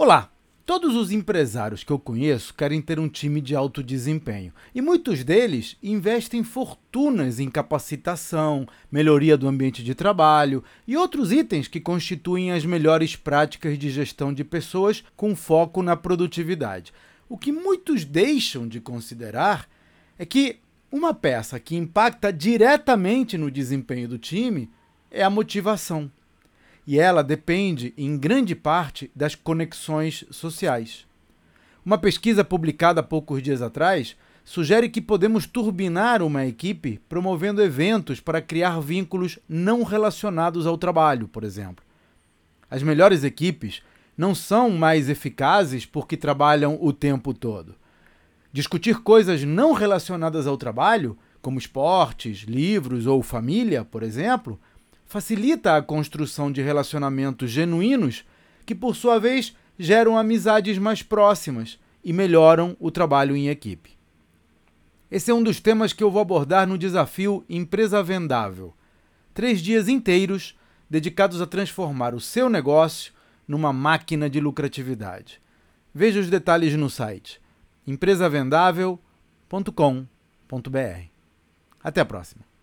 Olá! Todos os empresários que eu conheço querem ter um time de alto desempenho e muitos deles investem fortunas em capacitação, melhoria do ambiente de trabalho e outros itens que constituem as melhores práticas de gestão de pessoas com foco na produtividade. O que muitos deixam de considerar é que uma peça que impacta diretamente no desempenho do time é a motivação e ela depende, em grande parte, das conexões sociais. Uma pesquisa publicada há poucos dias atrás sugere que podemos turbinar uma equipe promovendo eventos para criar vínculos não relacionados ao trabalho, por exemplo. As melhores equipes não são mais eficazes porque trabalham o tempo todo. Discutir coisas não relacionadas ao trabalho, como esportes, livros ou família, por exemplo, facilita a construção de relacionamentos genuínos que, por sua vez, geram amizades mais próximas e melhoram o trabalho em equipe. Esse é um dos temas que eu vou abordar no desafio Empresa Vendável. Três dias inteiros dedicados a transformar o seu negócio numa máquina de lucratividade. Veja os detalhes no site empresavendável.com.br. Até a próxima!